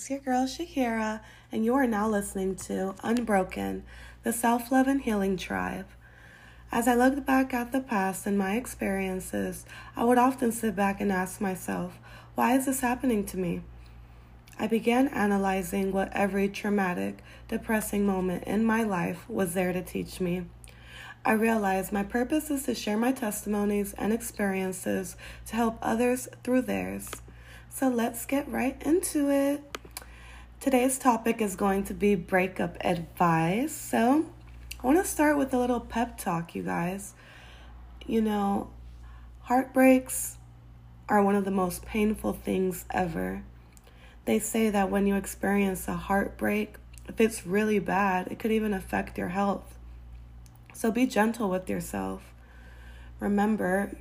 It's your girl Shakira, and you are now listening to Unbroken, the self love and healing tribe. As I looked back at the past and my experiences, I would often sit back and ask myself, why is this happening to me? I began analyzing what every traumatic, depressing moment in my life was there to teach me. I realized my purpose is to share my testimonies and experiences to help others through theirs. So let's get right into it. Today's topic is going to be breakup advice. So I want to start with a little pep talk, you guys. You know, heartbreaks are one of the most painful things ever. They say that when you experience a heartbreak, if it's really bad, it could even affect your health. So be gentle with yourself. Remember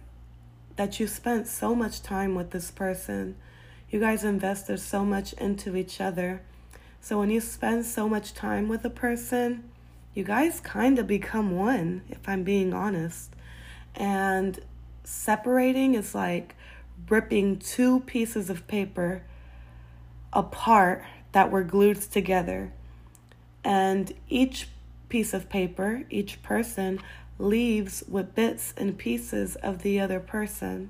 that you spent so much time with this person. You guys invested so much into each other. So when you spend so much time with a person, you guys kind of become one, if I'm being honest. And separating is like ripping two pieces of paper apart that were glued together. And each piece of paper, each person, leaves with bits and pieces of the other person.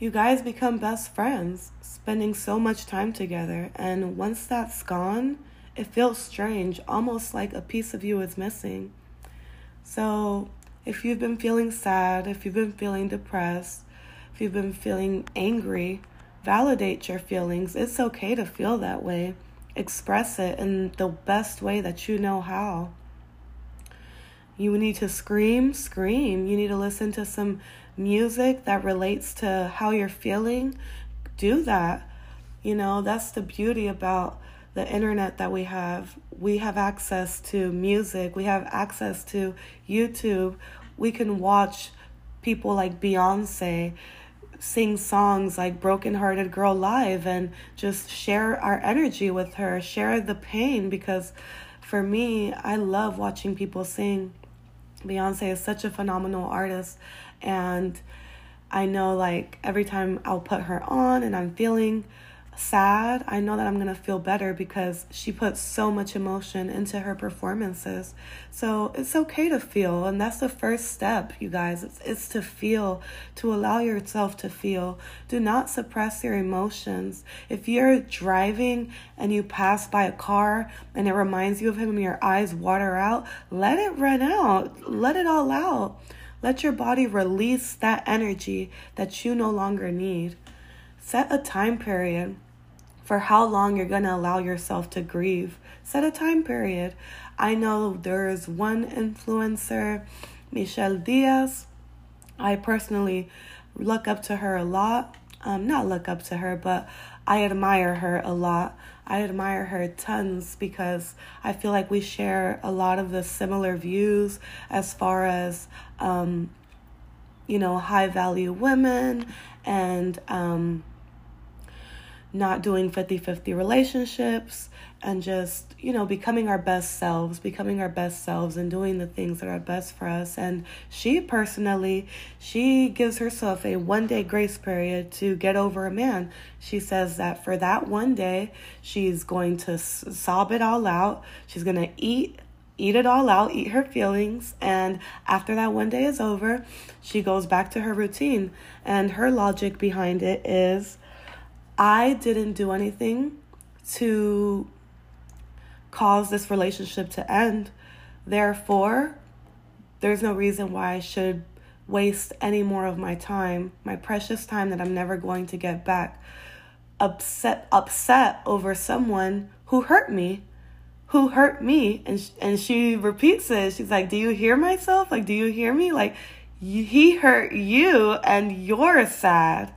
You guys become best friends, spending so much time together, and once that's gone, it feels strange, almost like a piece of you is missing. So, if you've been feeling sad, if you've been feeling depressed, if you've been feeling angry, validate your feelings. It's okay to feel that way. Express it in the best way that you know how. You need to scream, scream. You need to listen to some music that relates to how you're feeling, do that. You know, that's the beauty about the internet that we have. We have access to music, we have access to YouTube. We can watch people like Beyonce sing songs like Broken Hearted Girl Live and just share our energy with her, share the pain because for me, I love watching people sing. Beyonce is such a phenomenal artist and I know like every time I'll put her on and I'm feeling sad, I know that I'm to feel better because she puts so much emotion into her performances. So it's okay to feel. And that's the first step, you guys. It's, it's to feel, to allow yourself to feel. Do not suppress your emotions. If you're driving and you pass by a car and it reminds you of him and your eyes water out, let it run out. Let it all out. Let your body release that energy that you no longer need. Set a time period for how long you're going to allow yourself to grieve. Set a time period. I know there is one influencer, Michelle Diaz. I personally look up to her a lot. Um, not look up to her, but I admire her a lot. I admire her tons because I feel like we share a lot of the similar views as far as, um, you know, high value women and um, not doing 50 50 relationships and just, you know, becoming our best selves, becoming our best selves and doing the things that are best for us. And she personally, she gives herself a one day grace period to get over a man. She says that for that one day, she's going to sob it all out. She's going to eat eat it all out, eat her feelings, and after that one day is over, she goes back to her routine. And her logic behind it is I didn't do anything to cause this relationship to end. Therefore, there's no reason why I should waste any more of my time, my precious time that I'm never going to get back, upset upset over someone who hurt me, who hurt me, and sh- and she repeats it. She's like, "Do you hear myself? Like, do you hear me? Like, he hurt you, and you're sad.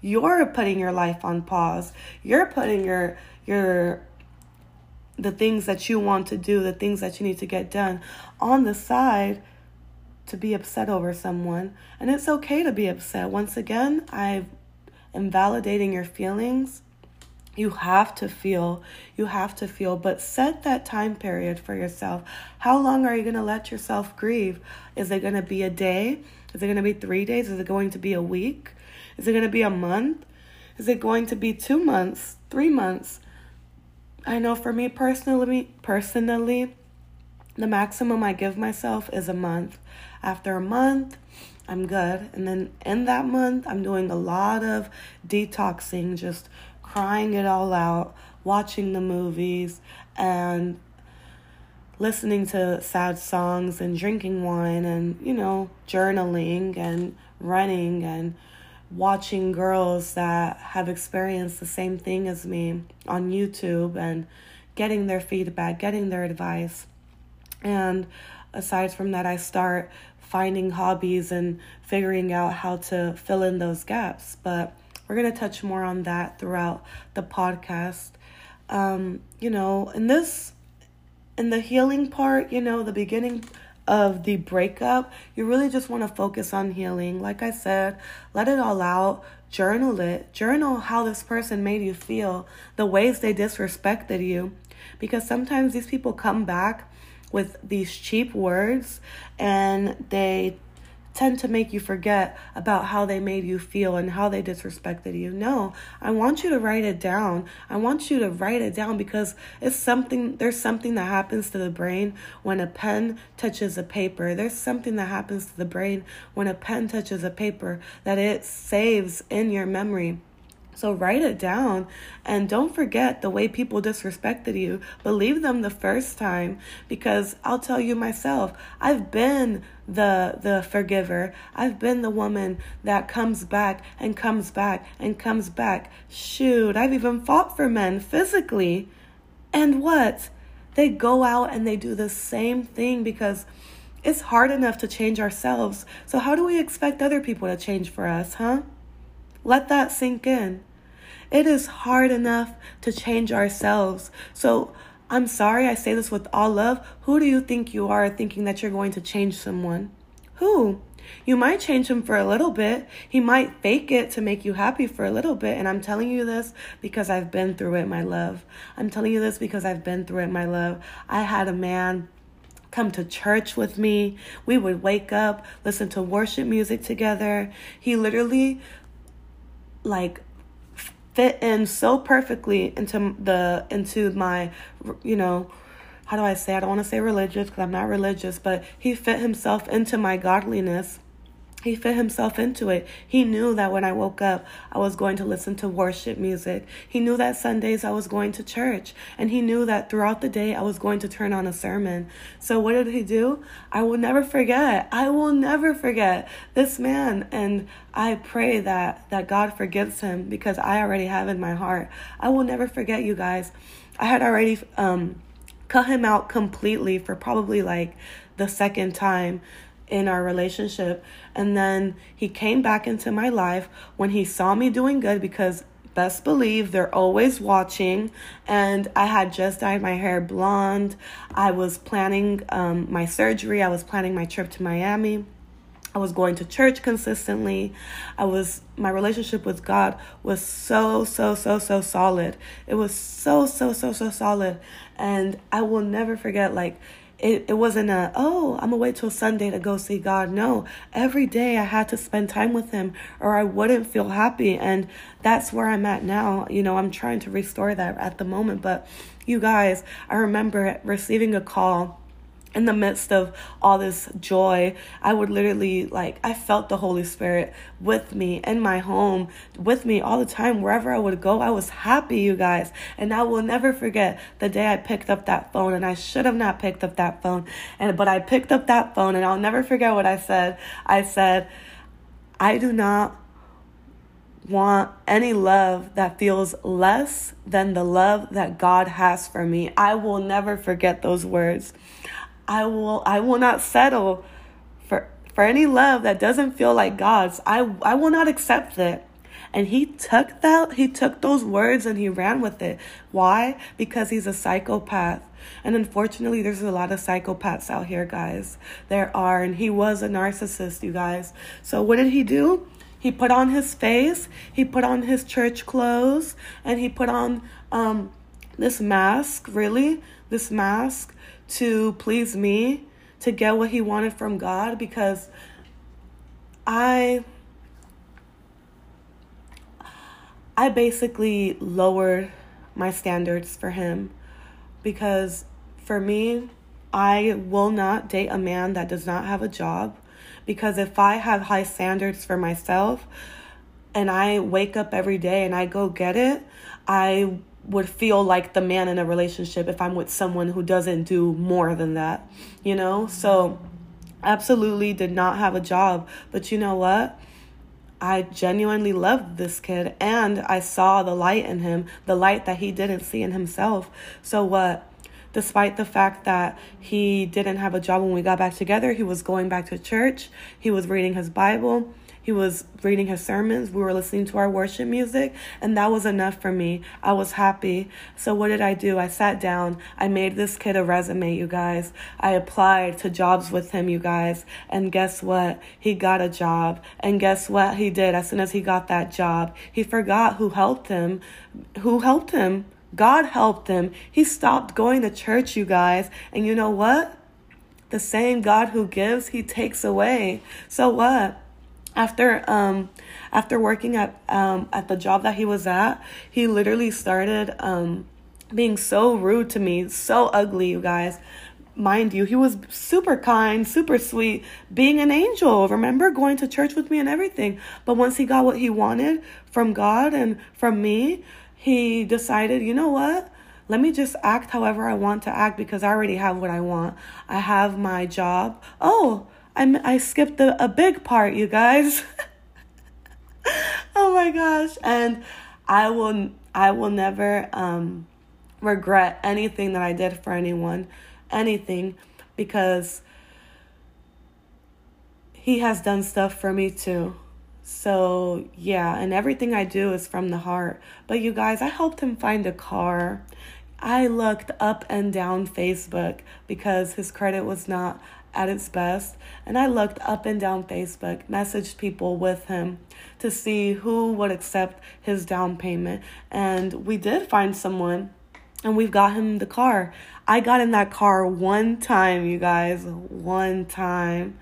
You're putting your life on pause. You're putting your your the things that you want to do, the things that you need to get done on the side to be upset over someone. And it's okay to be upset. Once again, I am validating your feelings. You have to feel, you have to feel, but set that time period for yourself. How long are you going to let yourself grieve? Is it going to be a day? Is it going to be three days? Is it going to be a week? Is it going to be a month? Is it going to be two months, three months? I know for me personally, personally, the maximum I give myself is a month. After a month, I'm good. And then in that month, I'm doing a lot of detoxing, just crying it all out, watching the movies, and listening to sad songs and drinking wine and, you know, journaling and running and watching girls that have experienced the same thing as me on YouTube and getting their feedback, getting their advice. And aside from that, I start finding hobbies and figuring out how to fill in those gaps. But we're going to touch more on that throughout the podcast. Um, you know, in this, in the healing part, you know, the beginning of the breakup, you really just want to focus on healing. Like I said, let it all out. Journal it. Journal how this person made you feel, the ways they disrespected you. Because sometimes these people come back with these cheap words and they tend to make you forget about how they made you feel and how they disrespected you. No, I want you to write it down. I want you to write it down because it's something, there's something that happens to the brain when a pen touches a paper. There's something that happens to the brain when a pen touches a paper that it saves in your memory. So write it down and don't forget the way people disrespected you. Believe them the first time because I'll tell you myself, I've been the the forgiver. I've been the woman that comes back and comes back and comes back. Shoot, I've even fought for men physically. And what? They go out and they do the same thing because it's hard enough to change ourselves. So how do we expect other people to change for us, huh? Let that sink in. It is hard enough to change ourselves. So I'm sorry, I say this with all love. Who do you think you are thinking that you're going to change someone? Who? You might change him for a little bit. He might fake it to make you happy for a little bit. And I'm telling you this because I've been through it, my love. I'm telling you this because I've been through it, my love. I had a man come to church with me. We would wake up, listen to worship music together. He literally, like, fit in so perfectly into the into my you know how do I say I don't want to say religious because I'm not religious but he fit himself into my godliness he fit himself into it. He knew that when I woke up, I was going to listen to worship music. He knew that Sundays I was going to church. And he knew that throughout the day I was going to turn on a sermon. So what did he do? I will never forget. I will never forget this man. And I pray that, that God forgives him because I already have in my heart. I will never forget you guys. I had already um, cut him out completely for probably like the second time in our relationship. And then he came back into my life when he saw me doing good because best believe they're always watching. And i had just dyed my hair blonde. I was planning um, my surgery. I was planning my trip to miami. I was going to church consistently. I was my relationship with god was so so so so solid. It was so so so so solid. And i will never forget like it, it wasn't a, oh, I'm gonna wait till Sunday to go see God. No, every day I had to spend time with Him or I wouldn't feel happy. And that's where I'm at now. You know, I'm trying to restore that at the moment. But you guys, I remember receiving a call in the midst of all this joy, I would literally like I felt the Holy Spirit with me in my home, with me all the time wherever I would go. I was happy, you guys. And I will never forget the day I picked up that phone and I should have not picked up that phone. And but I picked up that phone and I'll never forget what I said. I said, "I do not want any love that feels less than the love that God has for me. I will never forget those words. I will I will not settle for for any love that doesn't feel like God's. I I will not accept it. And he took that he took those words and he ran with it. Why? Because he's a psychopath. And unfortunately, there's a lot of psychopaths out here, guys. There are, and he was a narcissist, you guys. So, what did he do? He put on his face, he put on his church clothes, and he put on um, this mask, really, this mask to please me, to get what he wanted from God because I I basically lowered my standards for him. Because for me, I will not date a man that does not have a job. Because if I have high standards for myself and I wake up every day and I go get it, I would feel like the man in a relationship if I'm with someone who doesn't do more than that, you know? So, absolutely did not have a job. But you know what? I genuinely loved this kid and I saw the light in him, the light that he didn't see in himself. So, what? Despite the fact that he didn't have a job when we got back together, he was going back to church, he was reading his Bible, he was reading his sermons. We were listening to our worship music, and that was enough for me. I was happy. So, what did I do? I sat down. I made this kid a resume, you guys. I applied to jobs with him, you guys. And guess what? He got a job. And guess what he did as soon as he got that job? He forgot who helped him. Who helped him? God helped him. He stopped going to church, you guys. And you know what? The same God who gives, he takes away. So what? After um after working at um at the job that he was at, he literally started um being so rude to me, so ugly, you guys. Mind you, he was super kind, super sweet, being an angel. Remember going to church with me and everything. But once he got what he wanted from God and from me, he decided, you know what? let me just act however I want to act because I already have what I want. I have my job. Oh, I I skipped a, a big part, you guys. oh my gosh, and I will I will never um regret anything that I did for anyone, anything because he has done stuff for me too. So, yeah, and everything I do is from the heart. But you guys, I helped him find a car. I looked up and down Facebook because his credit was not at its best, and I looked up and down Facebook, messaged people with him to see who would accept his down payment, and we did find someone, and we've got him the car. I got in that car one time, you guys, one time.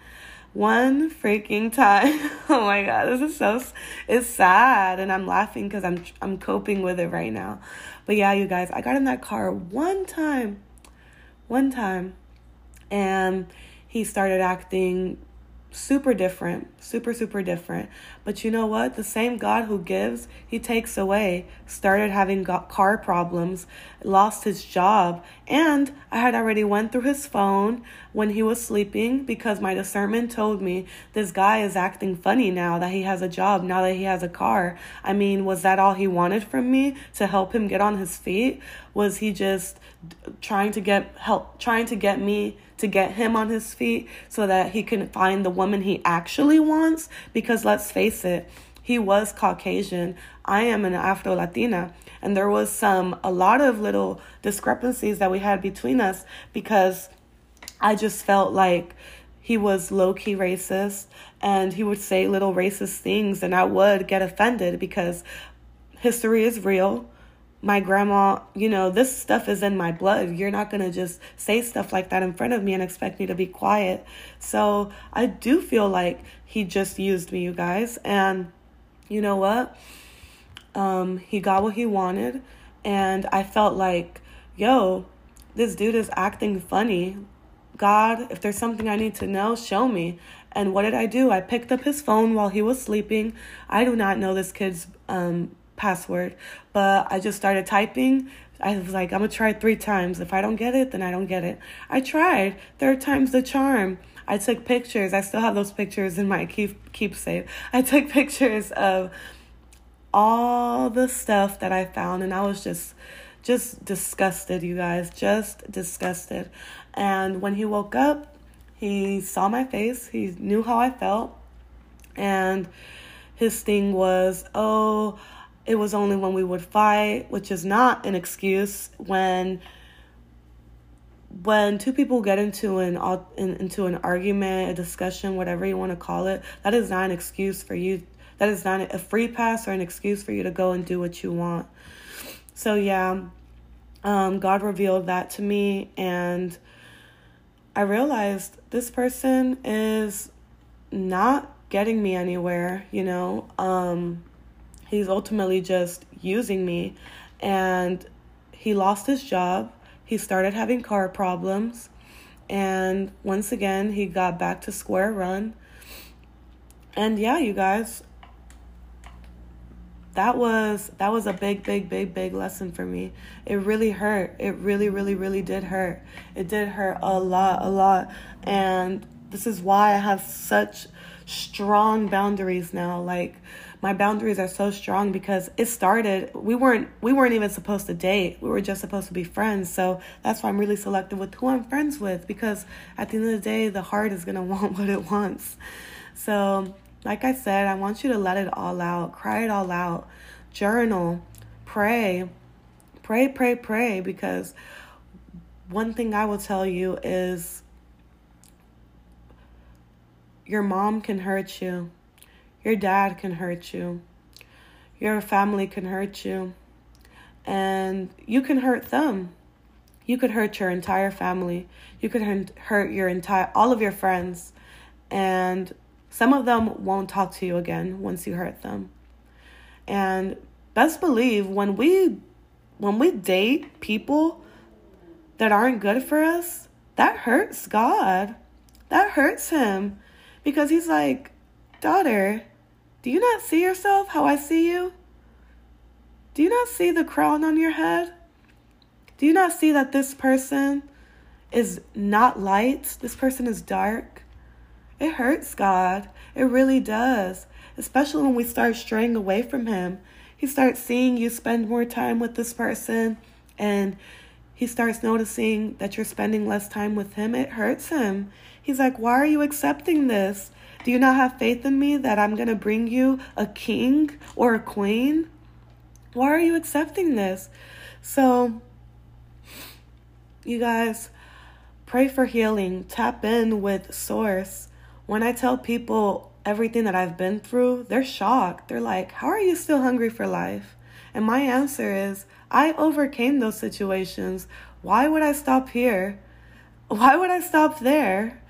One freaking time. oh my god, this is so it's sad and I'm laughing cuz I'm I'm coping with it right now. But yeah, you guys, I got in that car one time. One time. And he started acting super different, super, super different. But you know what? The same God who gives, he takes away. Started having car problems, lost his job, and I had already went through his phone when he was sleeping because my discernment told me this guy is acting funny now that he has a job, now that he has a car. I mean, was that all he wanted from me to help him get on his feet? Was he just trying to get help trying to get me to get him on his feet so that he can find the woman he actually wants because let's face it he was caucasian i am an afro latina and there was some a lot of little discrepancies that we had between us because i just felt like he was low key racist and he would say little racist things and I would get offended because history is real my grandma, you know, this stuff is in my blood. You're not going to just say stuff like that in front of me and expect me to be quiet. So I do feel like he just used me, you guys. And you know what? Um, he got what he wanted. And I felt like, yo, this dude is acting funny. God, if there's something I need to know, show me. And what did I do? I picked up his phone while he was sleeping. I do not know this kid's um, password, but I just started typing. I was like, I'm gonna try three times. If I don't get it, then I don't get it. I tried. Third time's the charm. I took pictures. I still have those pictures in my keep keepsake. I took pictures of all the stuff that I found, and I was just just disgusted, you guys, just disgusted. And when he woke up, he saw my face. He knew how I felt, and his thing was, "Oh, it was only when we would fight, which is not an excuse when when two people get into an into an argument, a discussion, whatever you want to call it, that is not an excuse for you. That is not a free pass or an excuse for you to go and do what you want. So yeah, um, God revealed that to me, and I realized this person is not getting me anywhere. You know, um, he's ultimately just using me. And he lost his job. He started having car problems. And once again, he got back to square one. And yeah, you guys, that was that was a big big big big lesson for me it really hurt it really really really did hurt it did hurt a lot a lot and this is why i have such strong boundaries now like my boundaries are so strong because it started we weren't we weren't even supposed to date. We were just supposed to be friends. So that's why i'm really selective with who i'm friends with because at the end of the day the heart is going to want what it wants. So like i said i want you to let it all out. Cry it all out. Journal. Pray. Pray pray pray because one thing i will tell you is your mom can hurt you your dad can hurt you. Your family can hurt you. And you can hurt them. You could hurt your entire family. You could hurt your entire all of your friends. And some of them won't talk to you again once you hurt them. And best believe when we when we date people that aren't good for us, that hurts God. That hurts him because he's like, "Daughter, do you not see yourself how I see you? Do you not see the crown on your head? Do you not see that this person is not light? This person is dark? It hurts God. It really does. Especially when we start straying away from Him. He starts seeing you spend more time with this person and he starts noticing that you're spending less time with him. It hurts him. He's like, Why are you accepting this? Do you not have faith in me that I'm going to bring you a king or a queen? Why are you accepting this? So, you guys, pray for healing. Tap in with Source. When I tell people everything that I've been through, they're shocked. They're like, How are you still hungry for life? And my answer is, I overcame those situations. Why would I stop here? Why would I stop there?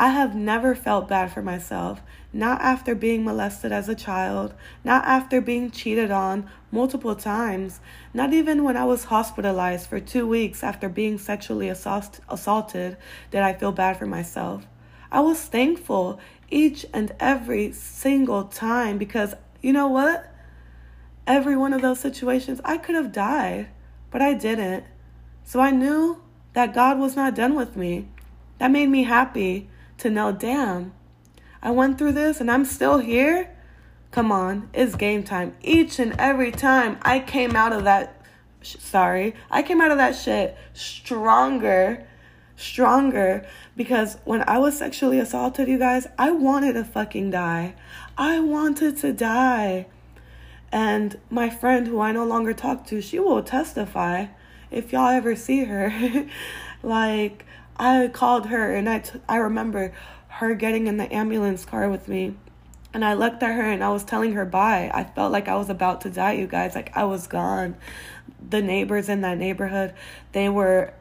I have never felt bad for myself, not after being molested as a child, not after being cheated on multiple times, not even when I was hospitalized for two weeks after being sexually assault- assaulted did I feel bad for myself. I was thankful each and every single time because you know what? Every one of those situations, I could have died, but I didn't. So I knew that God was not done with me. That made me happy to know, damn, I went through this and I'm still here. Come on, it's game time. Each and every time I came out of that, sh- sorry, I came out of that shit stronger, stronger. Because when I was sexually assaulted, you guys, I wanted to fucking die. I wanted to die. And my friend, who I no longer talk to, she will testify if y'all ever see her. like, I called her and I, t- I remember her getting in the ambulance car with me. And I looked at her and I was telling her bye. I felt like I was about to die, you guys. Like I was gone. The neighbors in that neighborhood, they were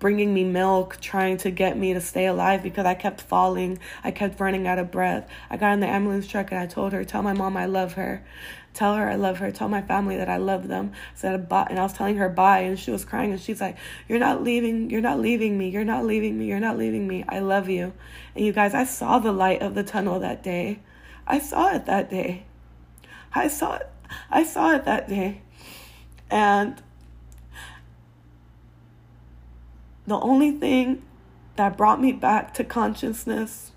bringing me milk, trying to get me to stay alive because I kept falling. I kept running out of breath. I got in the ambulance truck and I told her, Tell my mom I love her tell her I love her, tell my family that I love them. Said bye, and I was telling her bye, and she was crying, and she's like, "You're not leaving, you're not leaving me, you're not leaving me, you're not leaving me. I love you." And you guys, I saw the light of the tunnel that day. I saw it that day. I saw it. I saw it that day, and the only thing that brought me back to consciousness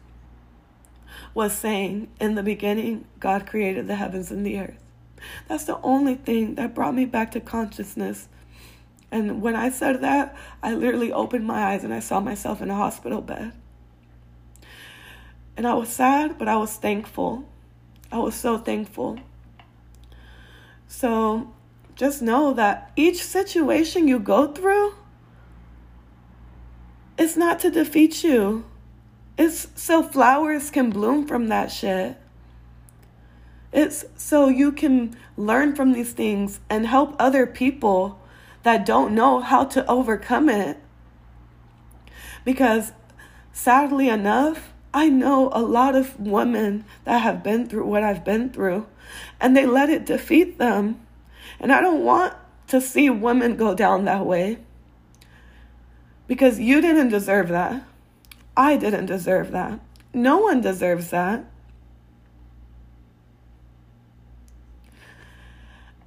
was saying, In the beginning, God created the heavens and the earth. That's the only thing that brought me back to consciousness. And when I said that, I literally opened my eyes and I saw myself in a hospital bed. And I was sad, but I was thankful. I was so thankful. So just know that each situation you go through, it's not to defeat you. It's so flowers can bloom from that shit. It's so you can learn from these things and help other people that don't know how to overcome it. Because sadly enough, I know a lot of women that have been through what I've been through, and they let it defeat them. And I don't want to see women go down that way because you didn't deserve that. I didn't deserve that. No one deserves that.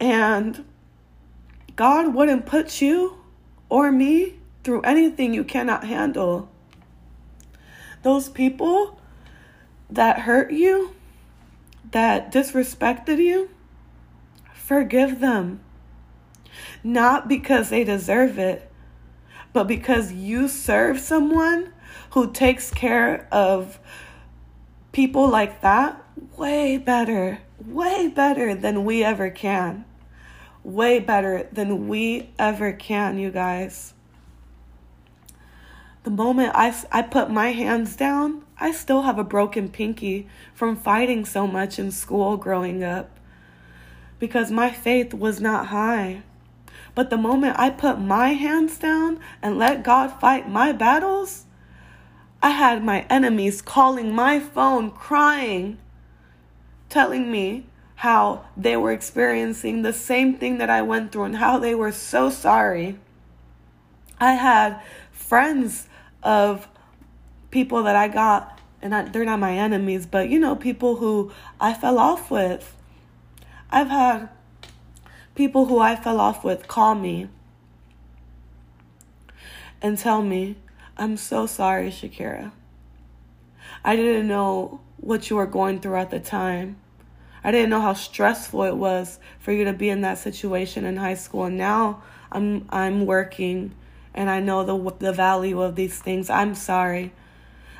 And God wouldn't put you or me through anything you cannot handle. Those people that hurt you, that disrespected you, forgive them. Not because they deserve it, but because you serve someone who takes care of people like that way better, way better than we ever can. Way better than we ever can, you guys. The moment I, I put my hands down, I still have a broken pinky from fighting so much in school growing up because my faith was not high. But the moment I put my hands down and let God fight my battles, I had my enemies calling my phone, crying, telling me how they were experiencing the same thing that I went through and how they were so sorry. I had friends of people that I got, and I, they're not my enemies, but you know, people who I fell off with. I've had people who I fell off with call me and tell me, I'm so sorry, Shakira. I didn't know what you were going through at the time. I didn't know how stressful it was for you to be in that situation in high school. And now I'm I'm working and I know the the value of these things. I'm sorry.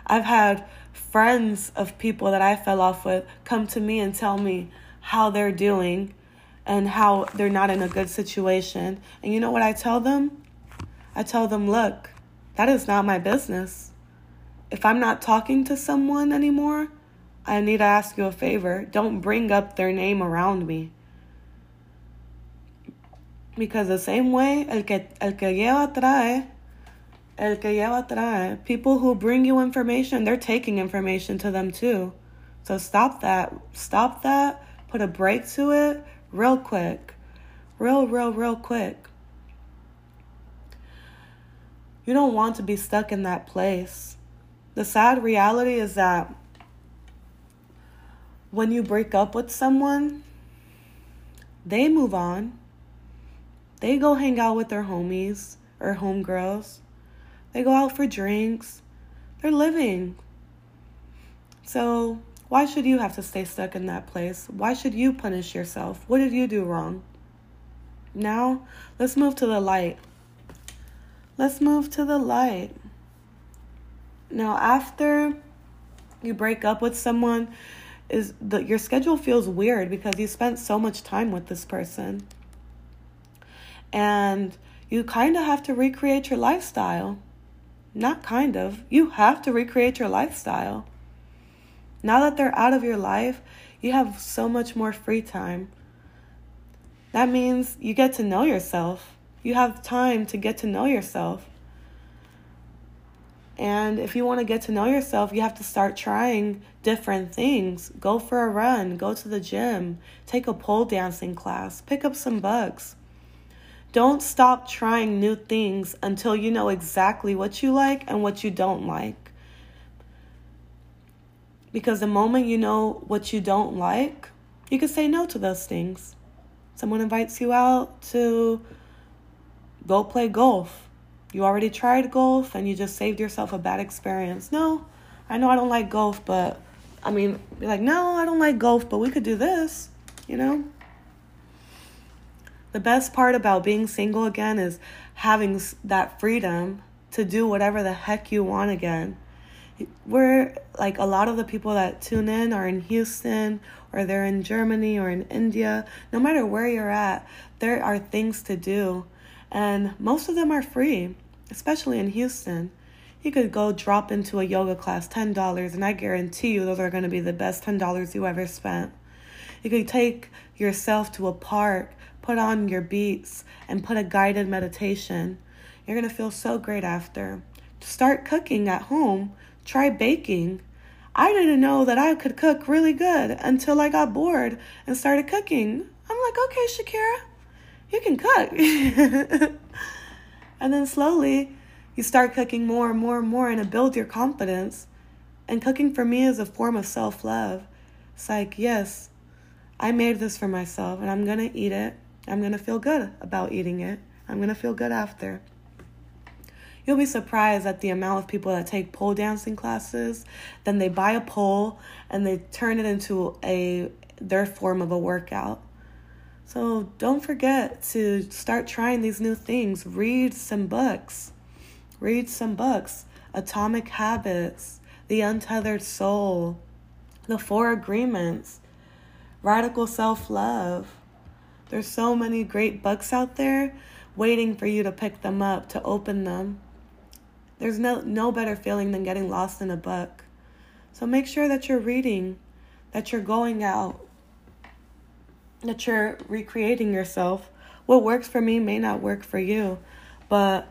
I've had friends of people that I fell off with come to me and tell me how they're doing and how they're not in a good situation. And you know what I tell them? I tell them, "Look, that is not my business. If I'm not talking to someone anymore, I need to ask you a favor. Don't bring up their name around me." Because the same way, el que, el que lleva trae, el que lleva trae. People who bring you information, they're taking information to them too. So stop that. Stop that. Put a break to it real quick. Real, real, real quick. You don't want to be stuck in that place. The sad reality is that when you break up with someone, they move on. They go hang out with their homies or homegirls. They go out for drinks. They're living. So, why should you have to stay stuck in that place? Why should you punish yourself? What did you do wrong? Now, let's move to the light. Let's move to the light. Now, after you break up with someone, is that your schedule feels weird because you spent so much time with this person and you kind of have to recreate your lifestyle. Not kind of, you have to recreate your lifestyle. Now that they're out of your life, you have so much more free time. That means you get to know yourself. You have time to get to know yourself. And if you want to get to know yourself, you have to start trying different things. Go for a run, go to the gym, take a pole dancing class, pick up some bugs. Don't stop trying new things until you know exactly what you like and what you don't like. Because the moment you know what you don't like, you can say no to those things. Someone invites you out to go play golf. You already tried golf and you just saved yourself a bad experience. No, I know I don't like golf, but I mean, be like, no, I don't like golf, but we could do this, you know? The best part about being single again is having that freedom to do whatever the heck you want again. We're like a lot of the people that tune in are in Houston or they're in Germany or in India. No matter where you're at, there are things to do. And most of them are free, especially in Houston. You could go drop into a yoga class $10, and I guarantee you those are going to be the best $10 you ever spent. You could take yourself to a park put on your beats, and put a guided meditation. You're going to feel so great after. Start cooking at home. Try baking. I didn't know that I could cook really good until I got bored and started cooking. I'm like, okay, Shakira, you can cook. and then slowly, you start cooking more and more and more, and it builds your confidence. And cooking for me is a form of self love. It's like, yes, I made this for myself, and I'm gonna eat it. I'm gonna feel good about eating it. I'm gonna feel good after. You'll be surprised at the amount of people that take pole dancing classes. Then they buy a pole and they turn it into a their form of a workout. So don't forget to start trying these new things. Read some books. Read some books. Atomic Habits, The Untethered Soul, The Four Agreements, Radical Self Love. There's so many great books out there waiting for you to pick them up, to open them. There's no, no better feeling than getting lost in a book. So make sure that you're reading, that you're going out, that you're recreating yourself. What works for me may not work for you, but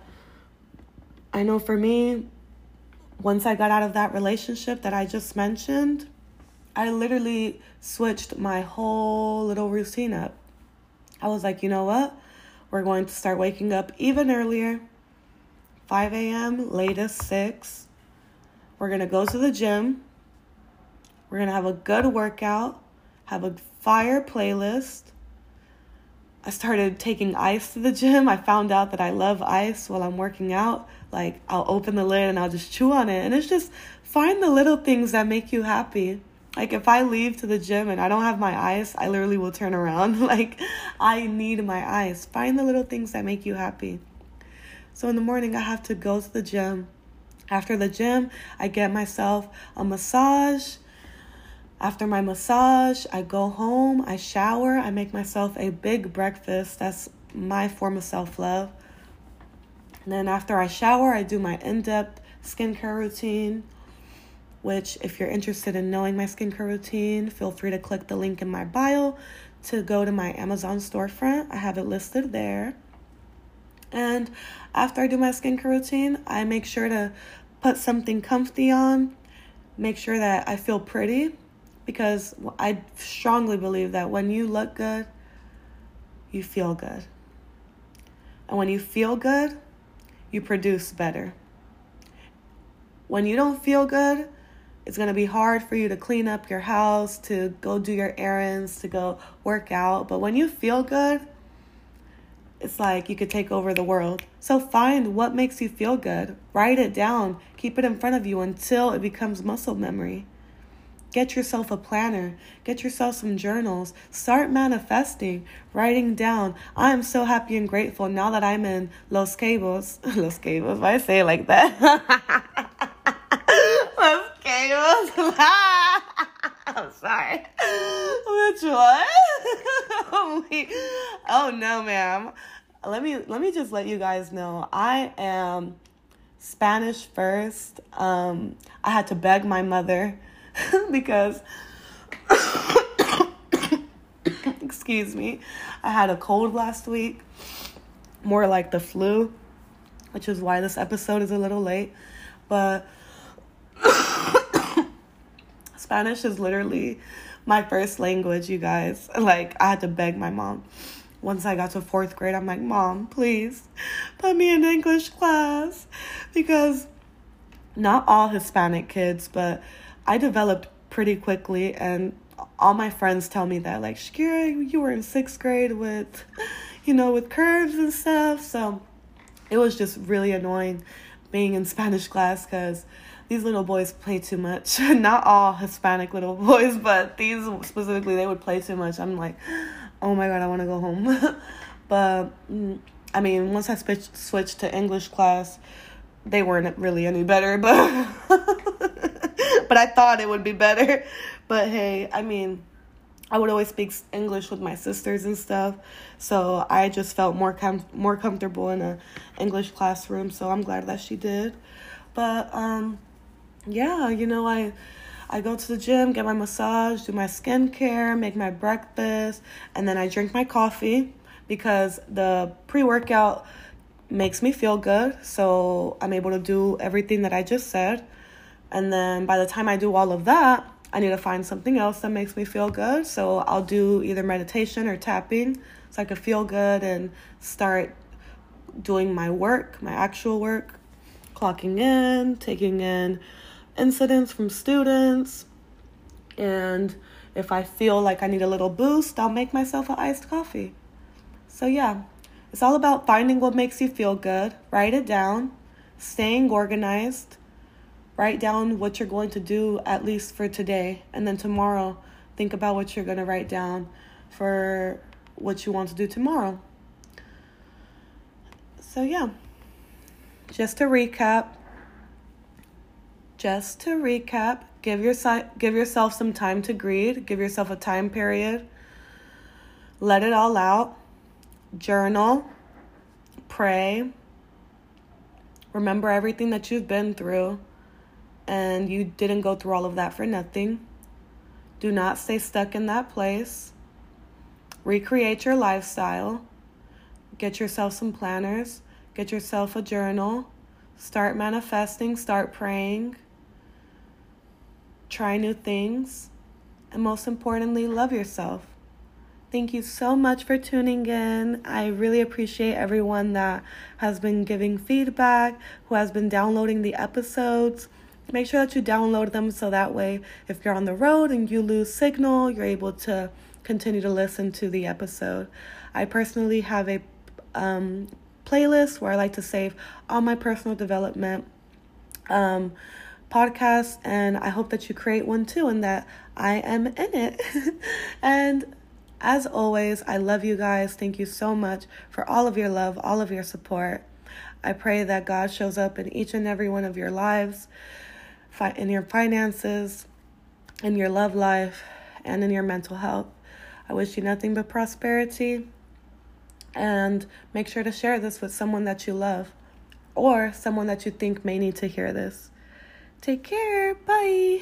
I know for me, once I got out of that relationship that I just mentioned, I literally switched my whole little routine up. I was like, you know what? We're going to start waking up even earlier. 5 a.m., latest 6. We're going to go to the gym. We're going to have a good workout, have a fire playlist. I started taking ice to the gym. I found out that I love ice while I'm working out. Like, I'll open the lid and I'll just chew on it. And it's just find the little things that make you happy. Like, if I leave to the gym and I don't have my ice, I literally will turn around. like, I need my ice. Find the little things that make you happy. So in the morning, I have to go to the gym. After the gym, I get myself a massage. After my massage, I go home, I shower, I make myself a big breakfast. That's my form of self love. And then after I shower, I do my in depth skincare routine. Which, if you're interested in knowing my skincare routine, feel free to click the link in my bio to go to my Amazon storefront. I have it listed there. And after I do my skincare routine, I make sure to put something comfy on, make sure that I feel pretty because I strongly believe that when you look good, you feel good. And when you feel good, you produce better. When you don't feel good, it's going to be hard for you to clean up your house, to go do your errands, to go work out. But when you feel good, it's like you could take over the world. So find what makes you feel good. Write it down. Keep it in front of you until it becomes muscle memory. Get yourself a planner. Get yourself some journals. Start manifesting, writing down. I am so happy and grateful now that I'm in Los Cabos. Los Cabos, why I say it like that? Los Cabos. I'm sorry. Which one? oh no, ma'am. Let me let me just let you guys know. I am Spanish first. Um, I had to beg my mother because excuse me, I had a cold last week, more like the flu, which is why this episode is a little late. But Spanish is literally my first language, you guys. Like, I had to beg my mom. Once I got to fourth grade, I'm like, Mom, please put me in English class. Because not all Hispanic kids, but I developed pretty quickly. And all my friends tell me that, like, Shakira, you were in sixth grade with, you know, with curves and stuff. So it was just really annoying being in Spanish class because these little boys play too much. Not all Hispanic little boys, but these specifically, they would play too much. I'm like, oh my god, I want to go home. but mm, I mean, once I switched switched to English class, they weren't really any better. But but I thought it would be better. But hey, I mean. I would always speak English with my sisters and stuff, so I just felt more com- more comfortable in a English classroom. So I'm glad that she did. But um, yeah, you know, I I go to the gym, get my massage, do my skincare, make my breakfast, and then I drink my coffee because the pre-workout makes me feel good. So I'm able to do everything that I just said. And then by the time I do all of that, I need to find something else that makes me feel good. So I'll do either meditation or tapping so I can feel good and start doing my work, my actual work, clocking in, taking in incidents from students. And if I feel like I need a little boost, I'll make myself an iced coffee. So, yeah, it's all about finding what makes you feel good, write it down, staying organized, write down what you're going to do at least for today, and then tomorrow, think about what you're going to write down for what you want to do tomorrow. So, yeah, just to recap, just to recap, give yourself give yourself some time to grieve, give yourself a time period. Let it all out. Journal, pray. Remember everything that you've been through and you didn't go through all of that for nothing. Do not stay stuck in that place. Recreate your lifestyle. Get yourself some planners. Get yourself a journal. Start manifesting. Start praying. Try new things. And most importantly, love yourself. Thank you so much for tuning in. I really appreciate everyone that has been giving feedback, who has been downloading the episodes. Make sure that you download them so that way, if you're on the road and you lose signal, you're able to continue to listen to the episode. I personally have a um, playlist where I like to save all my personal development um, podcasts, and I hope that you create one too and that I am in it. and as always, I love you guys. Thank you so much for all of your love, all of your support. I pray that God shows up in each and every one of your lives in your finances, in your love life, and in your mental health. I wish you nothing but prosperity. And make sure to share this with someone that you love or someone that you think may need to hear this. Take care. Bye.